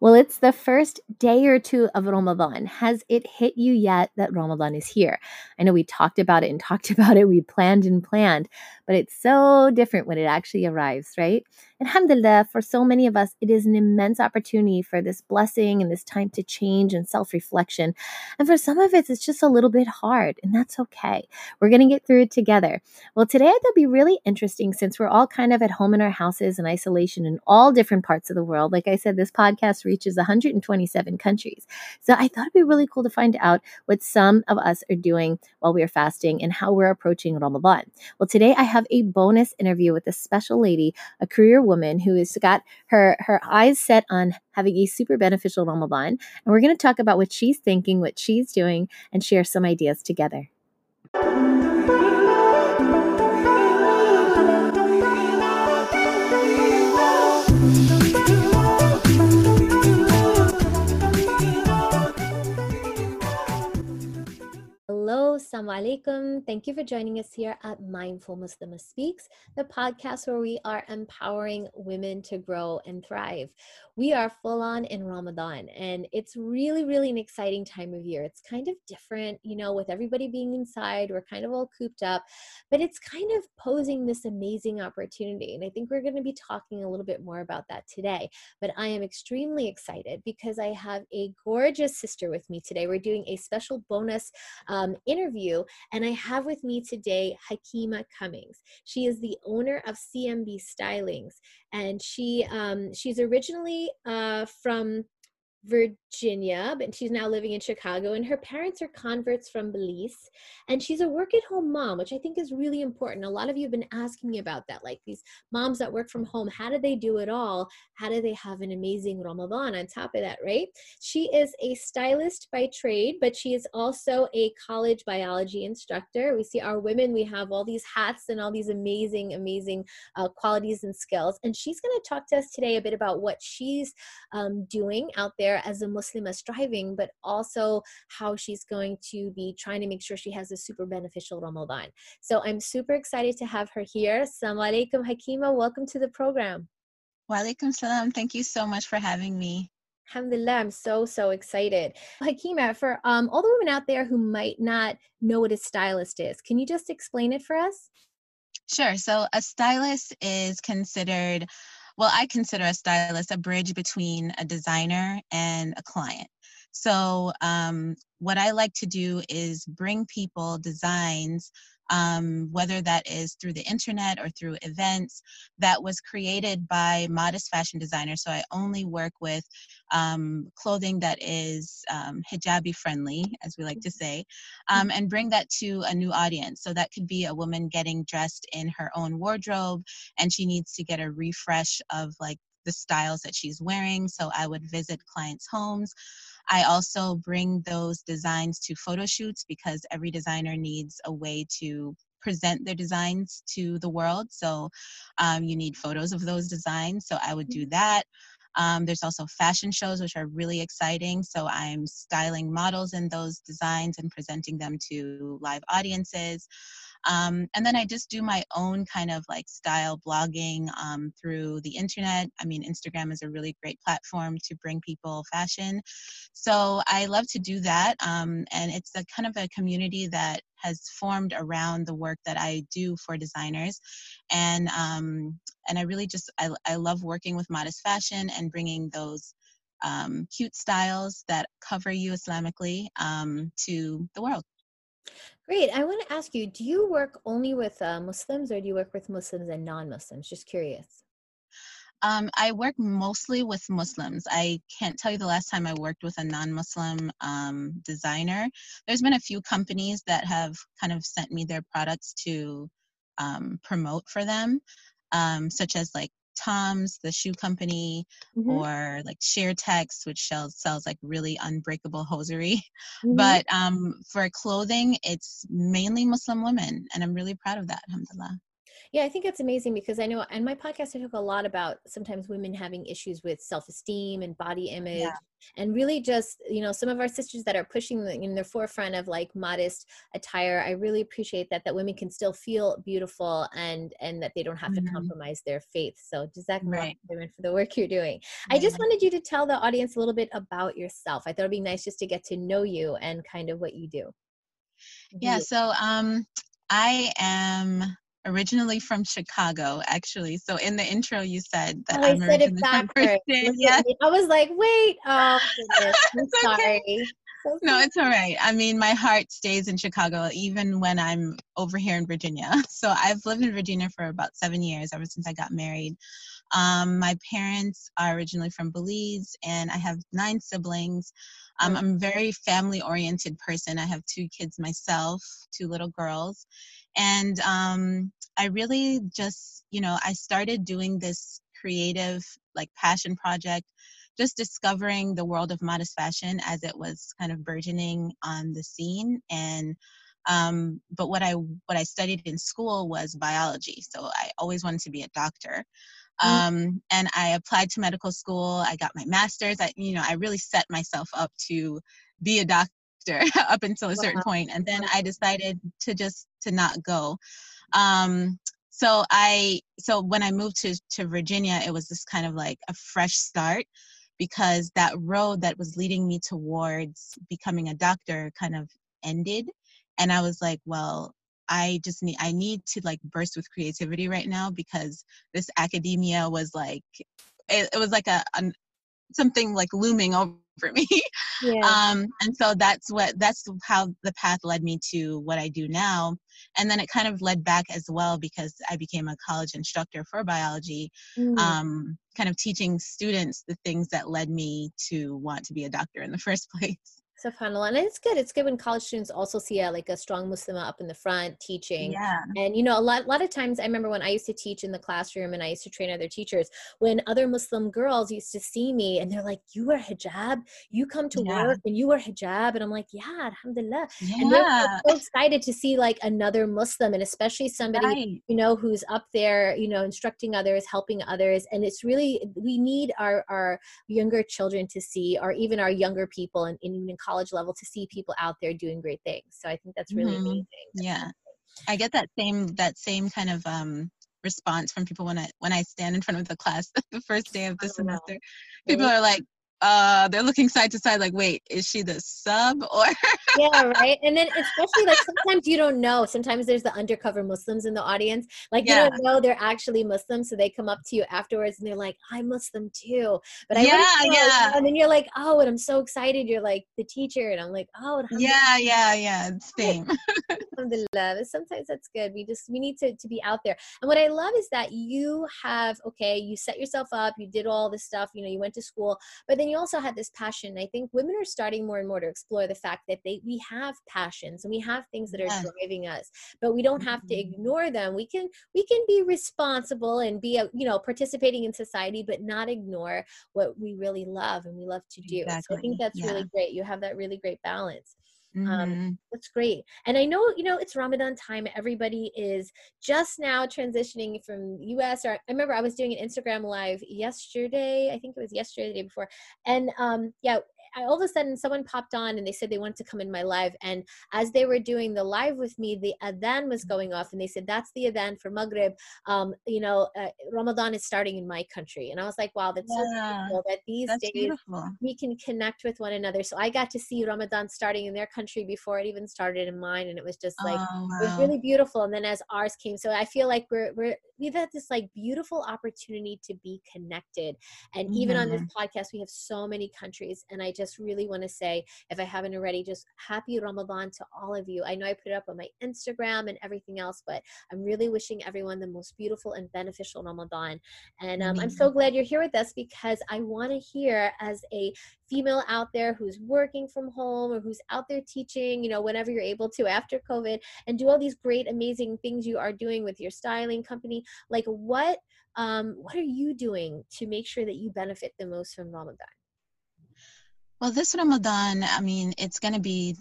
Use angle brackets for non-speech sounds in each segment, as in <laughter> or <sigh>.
Well, it's the first day or two of Ramadan. Has it hit you yet that Ramadan is here? I know we talked about it and <laughs> talked about it, we planned and planned, but it's so different when it actually arrives, right? Alhamdulillah, for so many of us, it is an immense opportunity for this blessing and this time to change and self reflection. And for some of us, it's just a little bit hard, and that's okay. We're going to get through it together. Well, today I thought it'd be really interesting since we're all kind of at home in our houses in isolation in all different parts of the world. Like I said, this podcast reaches 127 countries. So I thought it'd be really cool to find out what some of us are doing while we are fasting and how we're approaching Ramadan. Well, today I have a bonus interview with a special lady, a career woman who has got her her eyes set on having a super beneficial Ramadan. And we're going to talk about what she's thinking, what she's doing, and share some ideas together. Assalamu alaikum. Thank you for joining us here at Mindful Muslimah Speaks, the podcast where we are empowering women to grow and thrive. We are full on in Ramadan, and it's really, really an exciting time of year. It's kind of different, you know, with everybody being inside, we're kind of all cooped up, but it's kind of posing this amazing opportunity. And I think we're going to be talking a little bit more about that today. But I am extremely excited because I have a gorgeous sister with me today. We're doing a special bonus. Um, interview. And I have with me today Hakeemah Cummings. She is the owner of CMB Stylings, and she um, she's originally uh, from Virginia, but she's now living in Chicago. And her parents are converts from Belize. And she's a work at home mom, which I think is really important. A lot of you have been asking me about that. Like these moms that work from home, how do they do it all? How do they have an amazing Ramadan on top of that, right? She is a stylist by trade, but she is also a college biology instructor. We see our women, we have all these hats and all these amazing, amazing uh, qualities and skills. And she's going to talk to us today a bit about what she's um, doing out there there as a Muslimah striving, but also how she's going to be trying to make sure she has a super beneficial Ramadan. So I'm super excited to have her here. Assalamu alaikum, Hakeemah. Welcome to the program. Wa alaikum salam. Thank you so much for having me. Alhamdulillah, I'm so, so excited. Hakeemah, for um, all the women out there who might not know what a stylist is, can you just explain it for us? Sure. So, a stylist is considered well, I consider a stylist a bridge between a designer and a client. So, um, what I like to do is bring people designs, um, whether that is through the internet or through events, that was created by modest fashion designers. So, I only work with um, clothing that is um, hijabi friendly, as we like to say, um, mm-hmm. and bring that to a new audience. So, that could be a woman getting dressed in her own wardrobe and she needs to get a refresh of like the styles that she's wearing. So, I would visit clients' homes. I also bring those designs to photo shoots because every designer needs a way to present their designs to the world. So um, you need photos of those designs. So I would do mm-hmm. that. Um, there's also fashion shows, which are really exciting. So I'm styling models in those designs and presenting them to live audiences. Um, and then I just do my own kind of like style blogging um, through the internet. I mean, Instagram is a really great platform to bring people fashion. So I love to do that. Um, and it's a kind of a community that has formed around the work that I do for designers. And, um, and I really just, I, I love working with modest fashion and bringing those um, cute styles that cover you Islamically um, to the world. Great. I want to ask you do you work only with uh, Muslims or do you work with Muslims and non Muslims? Just curious. Um, I work mostly with Muslims. I can't tell you the last time I worked with a non Muslim um, designer. There's been a few companies that have kind of sent me their products to um, promote for them, um, such as like Tom's, the shoe company, mm-hmm. or like Sheertex, which sells, sells like really unbreakable hosiery. <laughs> Mm-hmm. But um, for clothing, it's mainly Muslim women, and I'm really proud of that, alhamdulillah. Yeah, I think it's amazing because I know in my podcast I talk a lot about sometimes women having issues with self-esteem and body image yeah. and really just, you know, some of our sisters that are pushing the, in the forefront of like modest attire. I really appreciate that that women can still feel beautiful and and that they don't have mm-hmm. to compromise their faith. So Jazak right. for the work you're doing. I just wanted you to tell the audience a little bit about yourself. I thought it'd be nice just to get to know you and kind of what you do. Yeah, so um I am originally from Chicago, actually. So in the intro, you said that oh, I'm I said <laughs> it backwards. Yeah. I was like, wait, oh, <laughs> I'm sorry. Okay. So no, it's all right. I mean, my heart stays in Chicago even when I'm over here in Virginia. <laughs> So I've lived in Virginia for about seven years, ever since I got married. Um, my parents are originally from Belize, and I have nine siblings. Um, I'm a very family oriented person. I have two kids myself, two little girls. And um, I really just, you know, I started doing this creative, like, passion project, just discovering the world of modest fashion as it was kind of burgeoning on the scene. And um, but what I what I studied in school was biology, so I always wanted to be a doctor. Mm. Um, and I applied to medical school. I got my master's. I, you know, I really set myself up to be a doctor <laughs> up until a certain point, and then I decided to just to not go. Um, so I, so when I moved to to Virginia, it was this kind of like a fresh start because that road that was leading me towards becoming a doctor kind of ended and i was like well I just need I need to like burst with creativity right now because this academia was like it, it was like a, a, something like looming over me. <laughs> Yeah. Um, and so that's what that's how the path led me to what I do now. And then it kind of led back as well because I became a college instructor for biology, mm. um, kind of teaching students the things that led me to want to be a doctor in the <laughs> first place. SubhanAllah. And it's good. It's good when college students also see a, like a strong Muslim up in the front teaching. Yeah. And, you know, a lot, a lot of times I remember when I used to teach in the classroom and I used to train other teachers, when other Muslim girls used to see me and they're like, you wear hijab, you come to yeah. work and you wear hijab. And I'm like, yeah, alhamdulillah. Yeah. And they're so excited to see like another Muslim and especially somebody, right. you know, who's up there, you know, instructing others, helping others. And it's really, we need our, our younger children to see, or even our younger people and, and even in college college level to see people out there doing great things. So I think that's really mm-hmm. amazing. Yeah. I get that same that same kind of um response from people when I when I stand in front of the class <laughs> the first day of the semester. People are like, uh they're looking side to side like wait is she the sub or? <laughs> Yeah right? And then especially like sometimes you don't know. Sometimes there's the undercover muslims in the audience. Like yeah. you don't know they're actually muslims so they come up to you afterwards and they're like i'm muslim too. But i yeah yeah. And then you're like oh and i'm so excited. You're like the teacher. And i'm like oh yeah yeah yeah. Same. <laughs> Alhamdulillah. Sometimes that's good. We just we need to, to be out there. And what i love is that you have okay you set yourself up you did all this stuff you know you went to school but then you also had this passion. I think women are starting more and more to explore the fact that they we have passions and we have things that are yeah. driving us, but we don't have to mm-hmm. ignore them. We can we can be responsible and be you know participating in society, but not ignore what we really love and we love to do. Exactly. So I think that's yeah. really great. You have that really great balance. Um, mm-hmm. Um, that's great. And I know, you know, it's Ramadan time. Everybody is just now transitioning from US or I remember I was doing an Instagram live yesterday. I think it was yesterday, the day before. And um, yeah, I, all of a sudden someone popped on and they said they wanted to come in my live. And as they were doing the live with me, the adhan was going off and they said, that's the adhan for Maghrib. Um, you know, uh, Ramadan is starting in my country. And I was like, wow, that's yeah, so beautiful that these days beautiful. we can connect with one another. So I got to see Ramadan starting in their country before it even started in mine. And it was just like, oh, wow. it was really beautiful. And then as ours came, so I feel like we're, we're, we've had this like beautiful opportunity to be connected. And mm-hmm. even on this mm-hmm. podcast, we have so many countries. And I just really want to say, if I haven't already, just happy Ramadan to all of you. I know I put it up on my Instagram and everything else, but I'm really wishing everyone the most beautiful and beneficial Ramadan. And um, I'm so glad you're here with us because I want to hear as a female out there who's working from home or who's out there teaching, you know, whenever you're able to after COVID and do all these great, amazing things you are doing with your styling company. Like what um, what are you doing to make sure that you benefit the most from Ramadan? Well, this Ramadan, I mean, it's going to be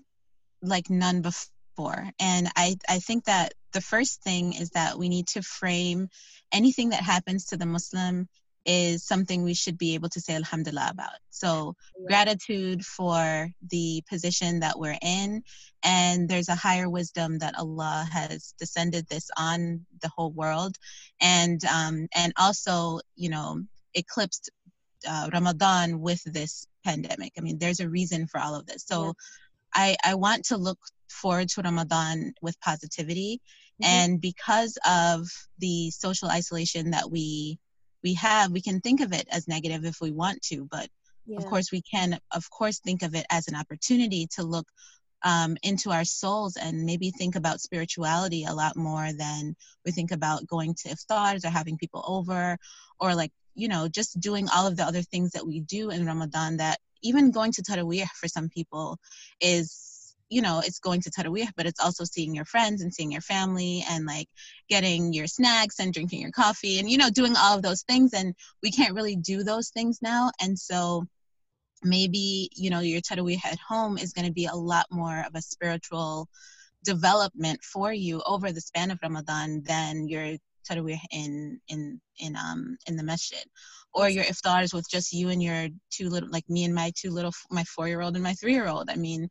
like none before. And I, I think that the first thing is that we need to frame anything that happens to the Muslim is something we should be able to say alhamdulillah about. So yeah. gratitude for the position that we're in and there's a higher wisdom that Allah has descended this on the whole world and um and also, you know, eclipsed uh, Ramadan with this pandemic. I mean, there's a reason for all of this. So yeah. I I want to look forward to Ramadan with positivity mm-hmm. and because of the social isolation that we we have we can think of it as negative if we want to but yeah. of course we can of course think of it as an opportunity to look um, into our souls and maybe think about spirituality a lot more than we think about going to iftars or having people over or like you know just doing all of the other things that we do in ramadan that even going to tarawih for some people is you know it's going to tarawih but it's also seeing your friends and seeing your family and like getting your snacks and drinking your coffee and you know doing all of those things. And we can't really do those things now. And so maybe you know your tarawih at home is going to be a lot more of a spiritual development for you over the span of ramadan than your tarawih in in in um in the masjid or your iftar is with just you and your two little like me and my two little my four year old and my three year old i mean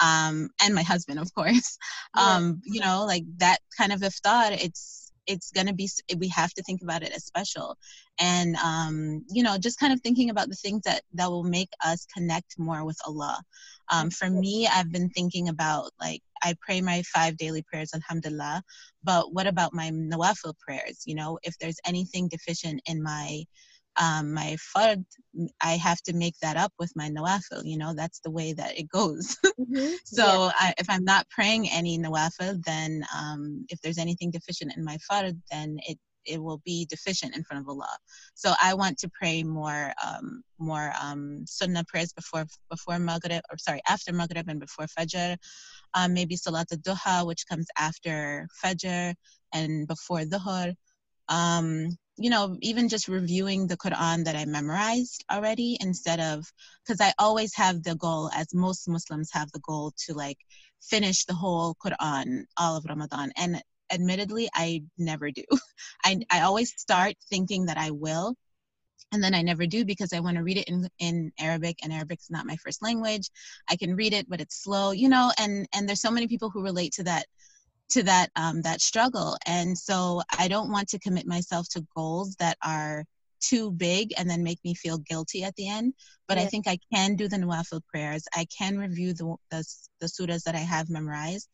um, and my husband, of course. <laughs> Um, you know, like that kind of iftar, it's it's gonna be we have to think about it as special, and um, you know, just kind of thinking about the things that that will make us connect more with Allah. Um, for me, I've been thinking about like I pray my five daily prayers, alhamdulillah. But what about my nawafil prayers? You know, if there's anything deficient in my um, my fard, I have to make that up with my nawafil. You know, that's the way that it goes. <laughs> Mm-hmm. so yeah. I, if I'm not praying any nawafil, then um, if there's anything deficient in my fard, then it it will be deficient in front of Allah. So I want to pray more, um, more um, sunnah prayers before before Maghrib, or sorry, after Maghrib and before Fajr. Um, maybe Salat al-Duha, which comes after Fajr and before Dhuhr. Um, you know, even just reviewing the Quran that I memorized already instead of, because I always have the goal, as most Muslims have the goal, to like finish the whole Quran all of Ramadan. And admittedly, I never do. <laughs> I, I always start thinking that I will. And then I never do because I want to read it in, in Arabic, and Arabic is not my first language. I can read it, but it's slow, you know. And and there's so many people who relate to that to that um, that struggle and so i don't want to commit myself to goals that are too big and then make me feel guilty at the end but yeah. i think i can do the nawafil prayers i can review the, the the surahs that i have memorized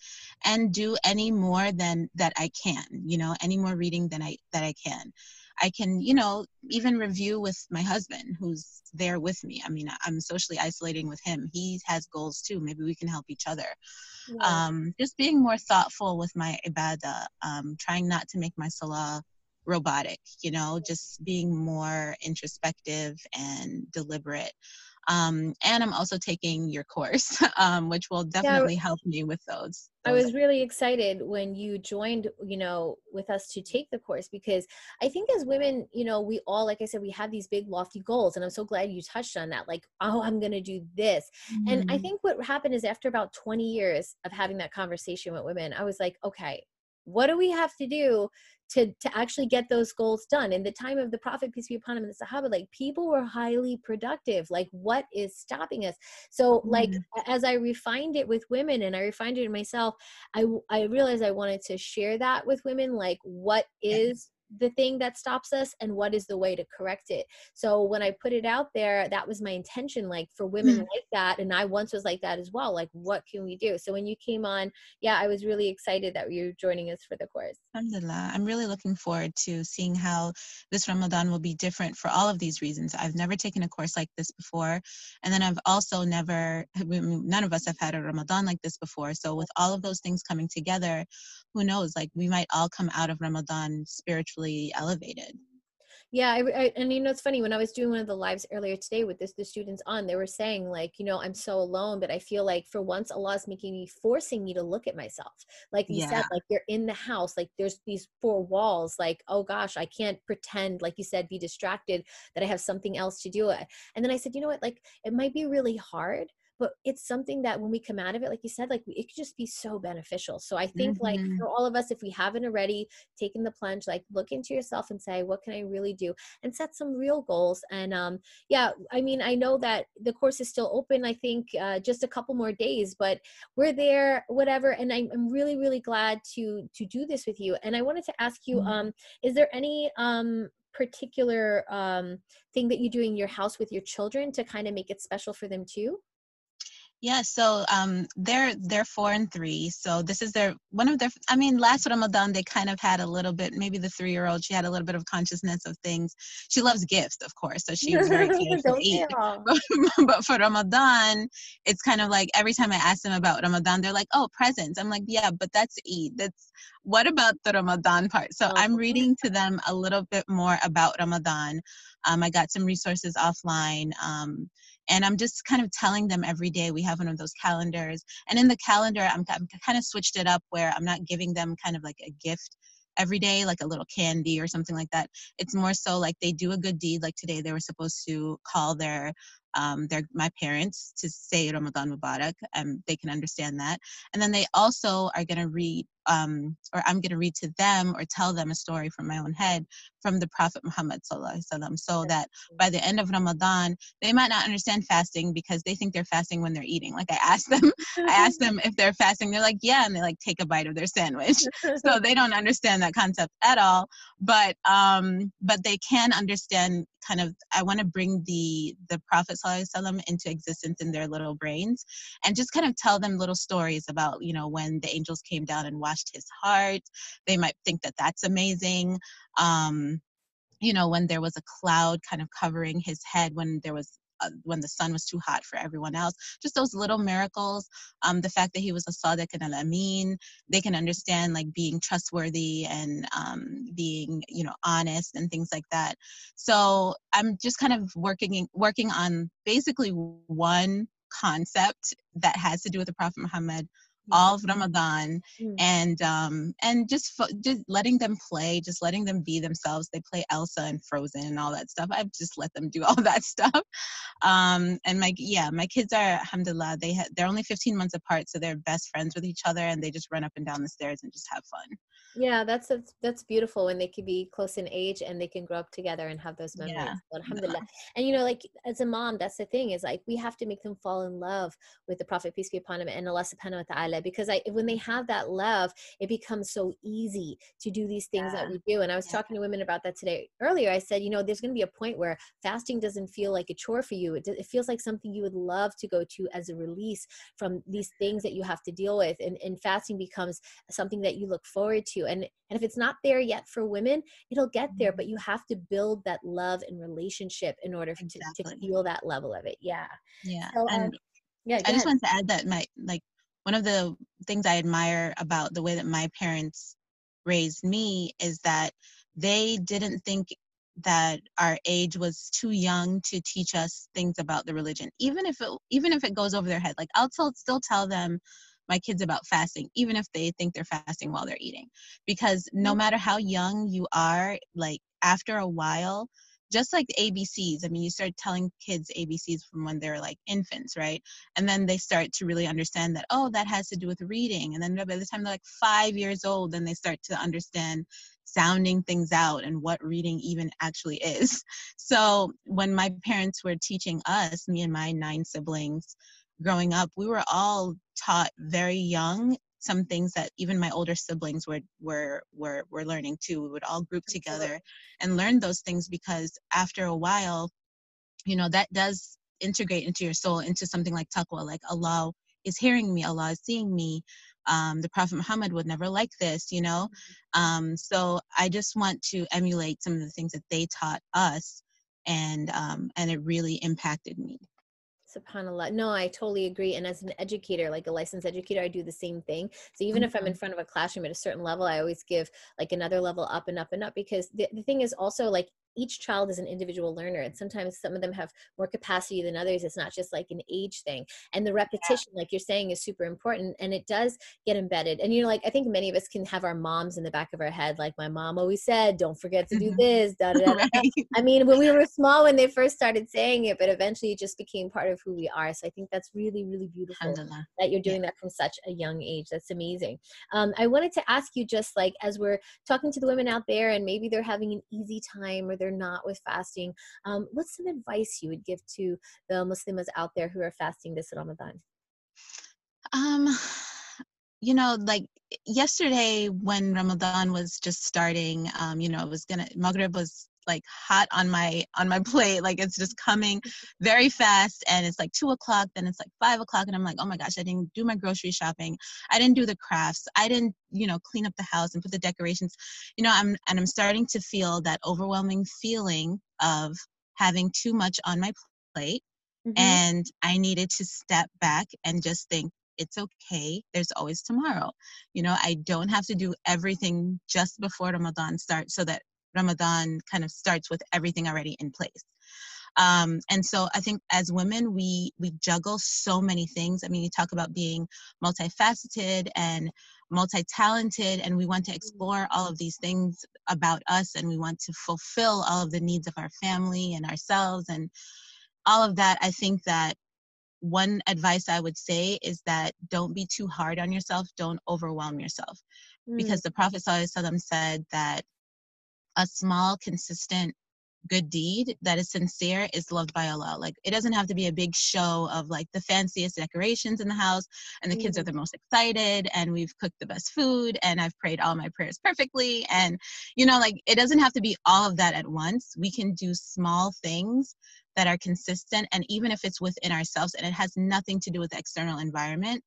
and do any more than that i can you know any more reading than i that i can I can, you know, even review with my husband who's there with me. I mean, I'm socially isolating with him. He has goals too. Maybe we can help each other. Yeah. Um, just being more thoughtful with my ibadah, um, trying not to make my salah robotic, you know, just being more introspective and deliberate. Um, and I'm also taking your course, <laughs> um, which will definitely yeah, help me with those, those. I was really excited when you joined, you know, with us to take the course because I think as women, you know, we all, like I said, we have these big lofty goals, and I'm so glad you touched on that. Like, oh, I'm going to do this, mm-hmm. and I mm-hmm. think what happened is after about 20 years of having that conversation with women, I was like, okay, what do we have to do to to actually get those goals done? In the time of the prophet peace be upon him and the sahaba like people were highly productive. Like what is stopping us? So mm-hmm. like as i refined it with women and i refined it in myself i i realized i wanted to share that with women like what is the thing that stops us and what is the way to correct it. So when i put it out there that was my intention like for women mm. like that and i once was like that as well like what can we do? So when you came on yeah i was really excited that you're joining us for the course. Alhamdulillah. I'm really looking forward to seeing how this ramadan will be different for all of these reasons. I've never taken a course like this before and then i've also never <laughs> none of us have had a ramadan like this before. So with all of those things coming together who knows? Like we might all come out of ramadan spiritually elevated. Yeah I, I, and you know it's funny when i was doing one of the lives earlier today with this the students on they were saying like you know i'm so alone but i feel like for once allah is making me forcing me to look at myself. Like you yeah. said like you're in the house like there's these four walls like oh gosh i can't pretend like you said be distracted that i have something else to do. It and then i said you know what? Like it might be really hard but it's something that when we come out of it like you said like it could just be so beneficial so i think mm-hmm. like for all of us if we haven't already taken the plunge like look into yourself and say what can i really do and set some real goals and um yeah i mean i know that the course is still open i think uh, just a couple more days but we're there whatever and I'm, I'm really really glad to to do this with you and i wanted to ask you mm-hmm. um is there any um particular um, thing that you do in your house with your children to kind of make it special for them too? Yeah, so um, they're they're four and three. So this is their one of their. I mean, last Ramadan they kind of had a little bit. Maybe the three year old she had a little bit of consciousness of things. She loves gifts, of course, so she was very <laughs> cute to eat. <laughs> But, but for Ramadan, it's kind of like every time I ask them about Ramadan, they're like, "Oh, presents." I'm like, "Yeah, but that's Eid. That's what about the Ramadan part?" So oh. I'm reading to them a little bit more about Ramadan. Um, I got some resources offline. Um, and i'm just kind of telling them every day we have one of those calendars and in the calendar i'm, I'm kind of switched it up where i'm not giving them kind of like a gift every day like a little candy or something like that. It's more so like they do a good deed like today they were supposed to call their um, their my parents to say Ramadan Mubarak, and they can understand that. And then they also are going to read, um, or I'm going to read to them or tell them a story from my own head from the Prophet Muhammad sallam, so that by the end of Ramadan, they might not understand fasting because they think they're fasting when they're eating. Like I asked them, <laughs> I asked them if they're fasting. They're like, yeah, and they like take a bite of their sandwich. <laughs> so they don't understand that concept at all. But um, but they can understand kind of I want to bring the the Prophet ﷺ into existence in their little brains and just kind of tell them little stories about you know when the angels came down and washed his heart. They might think that that's amazing. Um, you know when there was a cloud kind of covering his head when there was when the sun was too hot for everyone else. Just those little miracles. Um, the fact that he was a Sadiq and al Amin, they can understand like being trustworthy and um, being, you know, honest and things like that. So I'm just kind of working working on basically one concept that has to do with the Prophet Muhammad all of Ramadan mm. and um and just just letting them play, just letting them be themselves. They play Elsa and Frozen and all that stuff. I've just let them do <laughs> all that stuff. Um and my yeah, my kids are alhamdulillah, they ha- they're only 15 months apart, so they're best friends with each other and they just run up and down the stairs and just have fun. Yeah, that's that's, that's beautiful when they can be close in age and they can grow up together and have those memories. Yeah. Alhamdulillah. Yeah. <laughs> And you know, like as a mom, that's the thing is like we have to make them fall in love with the Prophet peace be upon him and Allah subhanahu wa ta'ala because I when they have that love, it becomes so easy to do these things yeah. that we do. And I was talking to women about that today earlier. I said, you know, there's going to be a point where fasting doesn't feel like a chore for you. It, it feels like something you would love to go to as a release from these things that you have to deal with. And, and fasting becomes something that you look forward to and and if it's not there yet for women it'll get there mm-hmm. but you have to build that love and relationship in order exactly. to, to feel that level of it. Yeah. Yeah. So, and um, yeah i just want to add that my like one of the things i admire about the way that my parents raised me is that they didn't think that our age was too young to teach us things about the religion even if it even if it goes over their head. Like i'll still, still tell them my kids about fasting, even if they think they're fasting while they're eating. Because no mm-hmm. matter how young you are, like after a while, just like the ABCs, I mean, you start telling kids ABCs from when they're like infants, right? And then they start to really understand that, oh, that has to do with reading. And then by the time they're like five years old, then they start to understand sounding things out and what reading even actually is. <laughs> So when my parents were teaching us, me and my nine siblings, growing up, we were all taught very young some things that even my older siblings were were were were learning too. We would all group together and learn those things because after a while, you know, that does integrate into your soul into something like taqwa, like Allah is hearing me, Allah is seeing me. Um, the Prophet Muhammad would never like this, you know. Mm-hmm. Um, so I just want to emulate some of the things that they taught us, and um, and it really impacted me subhanallah no i totally agree and as an educator like a licensed educator i do the same thing so even mm-hmm. if i'm in mm-hmm. front of a classroom at a certain level i always give like another level up and up and up because the, the thing is also like each child is an individual learner and sometimes some of them have more capacity than others. It's not just like an age thing. And the repetition yeah. like you're saying is super important and it does get embedded. And you know like i think many of us can have our moms in the back of our head like my mom always said don't forget to do <laughs> this da, da, da, right. i mean when we were small when they first started saying it but eventually it just became part of who we are. So i think that's really really beautiful that you're doing yeah. that from such a young age. That's amazing. Um, i wanted to ask you just like as we're talking to the women out there and maybe they're having an easy time or they're not with fasting, um, what's some advice you would give to the Muslims out there who are fasting this Ramadan? Um, you know, like yesterday when Ramadan was just starting, um, you know, it was gonna Maghrib was like hot on my on my <laughs> plate like it's just coming very fast and it's like two o'clock then it's like five o'clock and i'm like oh my gosh i didn't do my grocery shopping i didn't do the crafts i didn't you know clean up the house and put the decorations you know i'm and i'm starting to feel that overwhelming feeling of having too much on my plate mm-hmm. and i needed to step back and just think it's okay. There's always tomorrow. You know, I don't have to do everything just before Ramadan starts so that Ramadan kind of starts with everything already in place. Um, and so I think as women, we we juggle so many things. I mean, you talk about being multifaceted and multi-talented, and we want to explore all of these things about us, and we want to fulfill all of the needs of our family and ourselves, and all of that. I think that one advice I would say is that don't be too hard on yourself. Don't overwhelm yourself, mm. because the Prophet said that a small, consistent good deed that is sincere is loved by Allah. Like it doesn't have to be a big show of like the fanciest decorations in the house and the kids are mm-hmm. the most excited and we've cooked the best food and I've prayed all my prayers perfectly and you know like it doesn't have to be all of that at once. We can do small things that are consistent and even if it's within ourselves and it has nothing to do with the external environment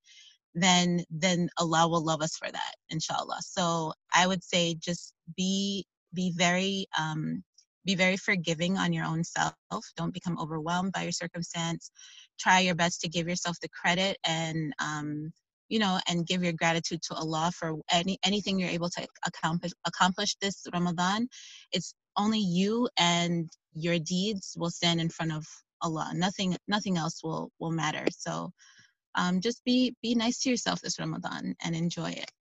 then then Allah will love us for that inshallah. So I would say just be be very um, be very forgiving on your own self. Don't become overwhelmed by your circumstance. Try your best to give yourself the credit and um, you know and give your gratitude to allah for any anything you're able to accomplish accomplish this ramadan. It's only you and your deeds will stand in front of allah. Nothing nothing else will will matter. So um, just be be nice to yourself this ramadan and enjoy it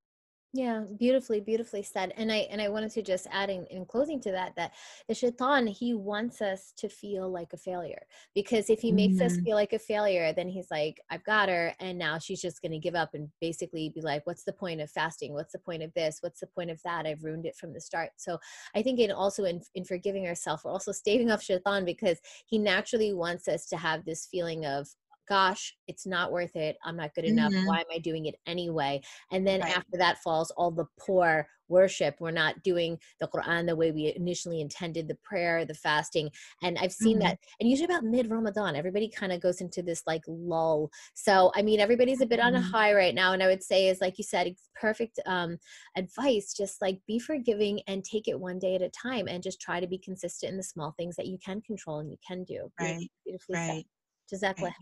yeah, beautifully, beautifully said. And I and I wanted to just add in, in closing to that that the shaitan he wants us to feel like a failure because if he makes mm-hmm. us feel like a failure, then he's like, I've got her, and now she's just going to give up and basically be like, What's the point of fasting? What's the point of this? What's the point of that? I've ruined it from the start. So I think in also in in forgiving ourselves, we're also staving off shaitan because he naturally wants us to have this feeling of gosh, it's not worth it. I'm not good enough. Mm-hmm. Why am I doing it anyway? And then right. after that falls all the poor worship. We're not doing the Quran the way we initially intended, the prayer, the fasting. And I've seen mm-hmm. that. And usually about mid Ramadan, everybody kind of goes into this like lull. So, I mean, everybody's a bit on a mm-hmm. high right now. And I would say, is like you said, perfect um, advice. Just like be forgiving and take it one day at a time and just try to be consistent in the small things that you can control and you can do. Right. Beautifully right. Said. Jazakallah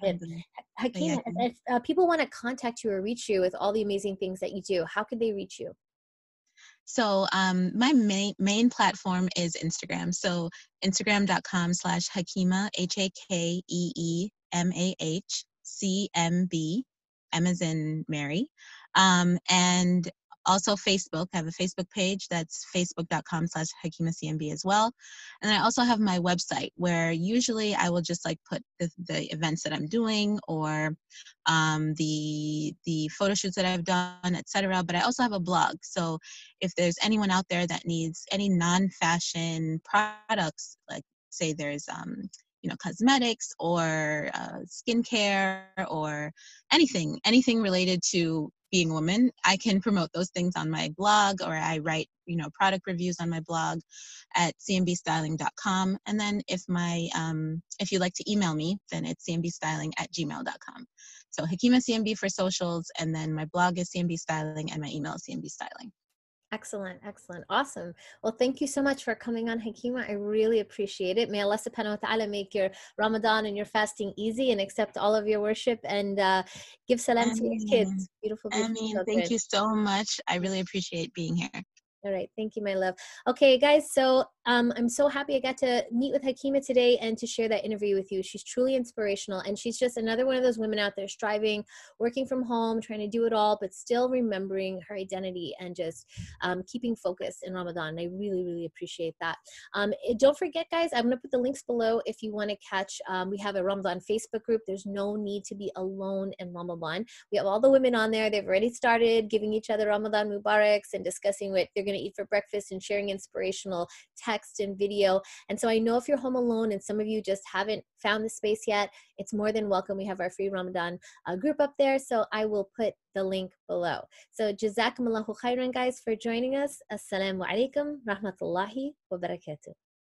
Hakeem, if uh, people want to contact you or reach you with all the amazing things that you do, how could they reach you? So um, my main main platform is Instagram. So Instagram.com slash Hakima, H A K E E M A H C M B M as in Mary. Um, and also Facebook. I have a Facebook page that's facebook.com slash HakeemahCMB as well. And I also have my website where usually I will just like put the, the events that I'm doing or um, the the photo shoots that I've done, etc. But I also have a blog. So if there's anyone out there that needs any non-fashion products, like say there's um, you know cosmetics or uh, skincare or anything anything related to being a woman i can promote those things on my blog or i write you know product reviews on my blog at cmbstyling.com and then if my um, if you'd like to email me then it's cmbstyling at gmail.com so hakeemah cmb for socials and then my blog is cmb styling and my email is cmb styling Excellent, excellent, awesome. Well, thank you so much for coming on, Hakeemah. I really appreciate it. May Allah subhanahu wa ta'ala make your Ramadan and your fasting easy and accept all of your worship and uh, give salam Ameen. to your kids. Beautiful, beautiful Ameen. Thank you so much. I really appreciate being here. All right. Thank you, my love. Okay, guys. So um, I'm so happy I got to meet with Hakeemah today and to share that interview with you. She's truly inspirational, and she's just another one of those women out there striving, working from home, trying to do it all, but still remembering her identity and just um, keeping focus in Ramadan. I really, really appreciate that. Um, eh, don't forget, guys, I'm going to put the links below if you want to catch. Um, we have a Ramadan Facebook group. There's no need to be alone in Ramadan. We have all the women on there. They've already started giving each other Ramadan Mubaraks and discussing what they're going to eat for breakfast and sharing inspirational text and video. And so I know if you're home alone and some of you just haven't found the space yet, it's more than welcome. We have our free Ramadan uh, group up there. So I will put the link below. So jazakumullahu khairan guys for joining us. Assalamu alaikum rahmatullahi wa barakatuh.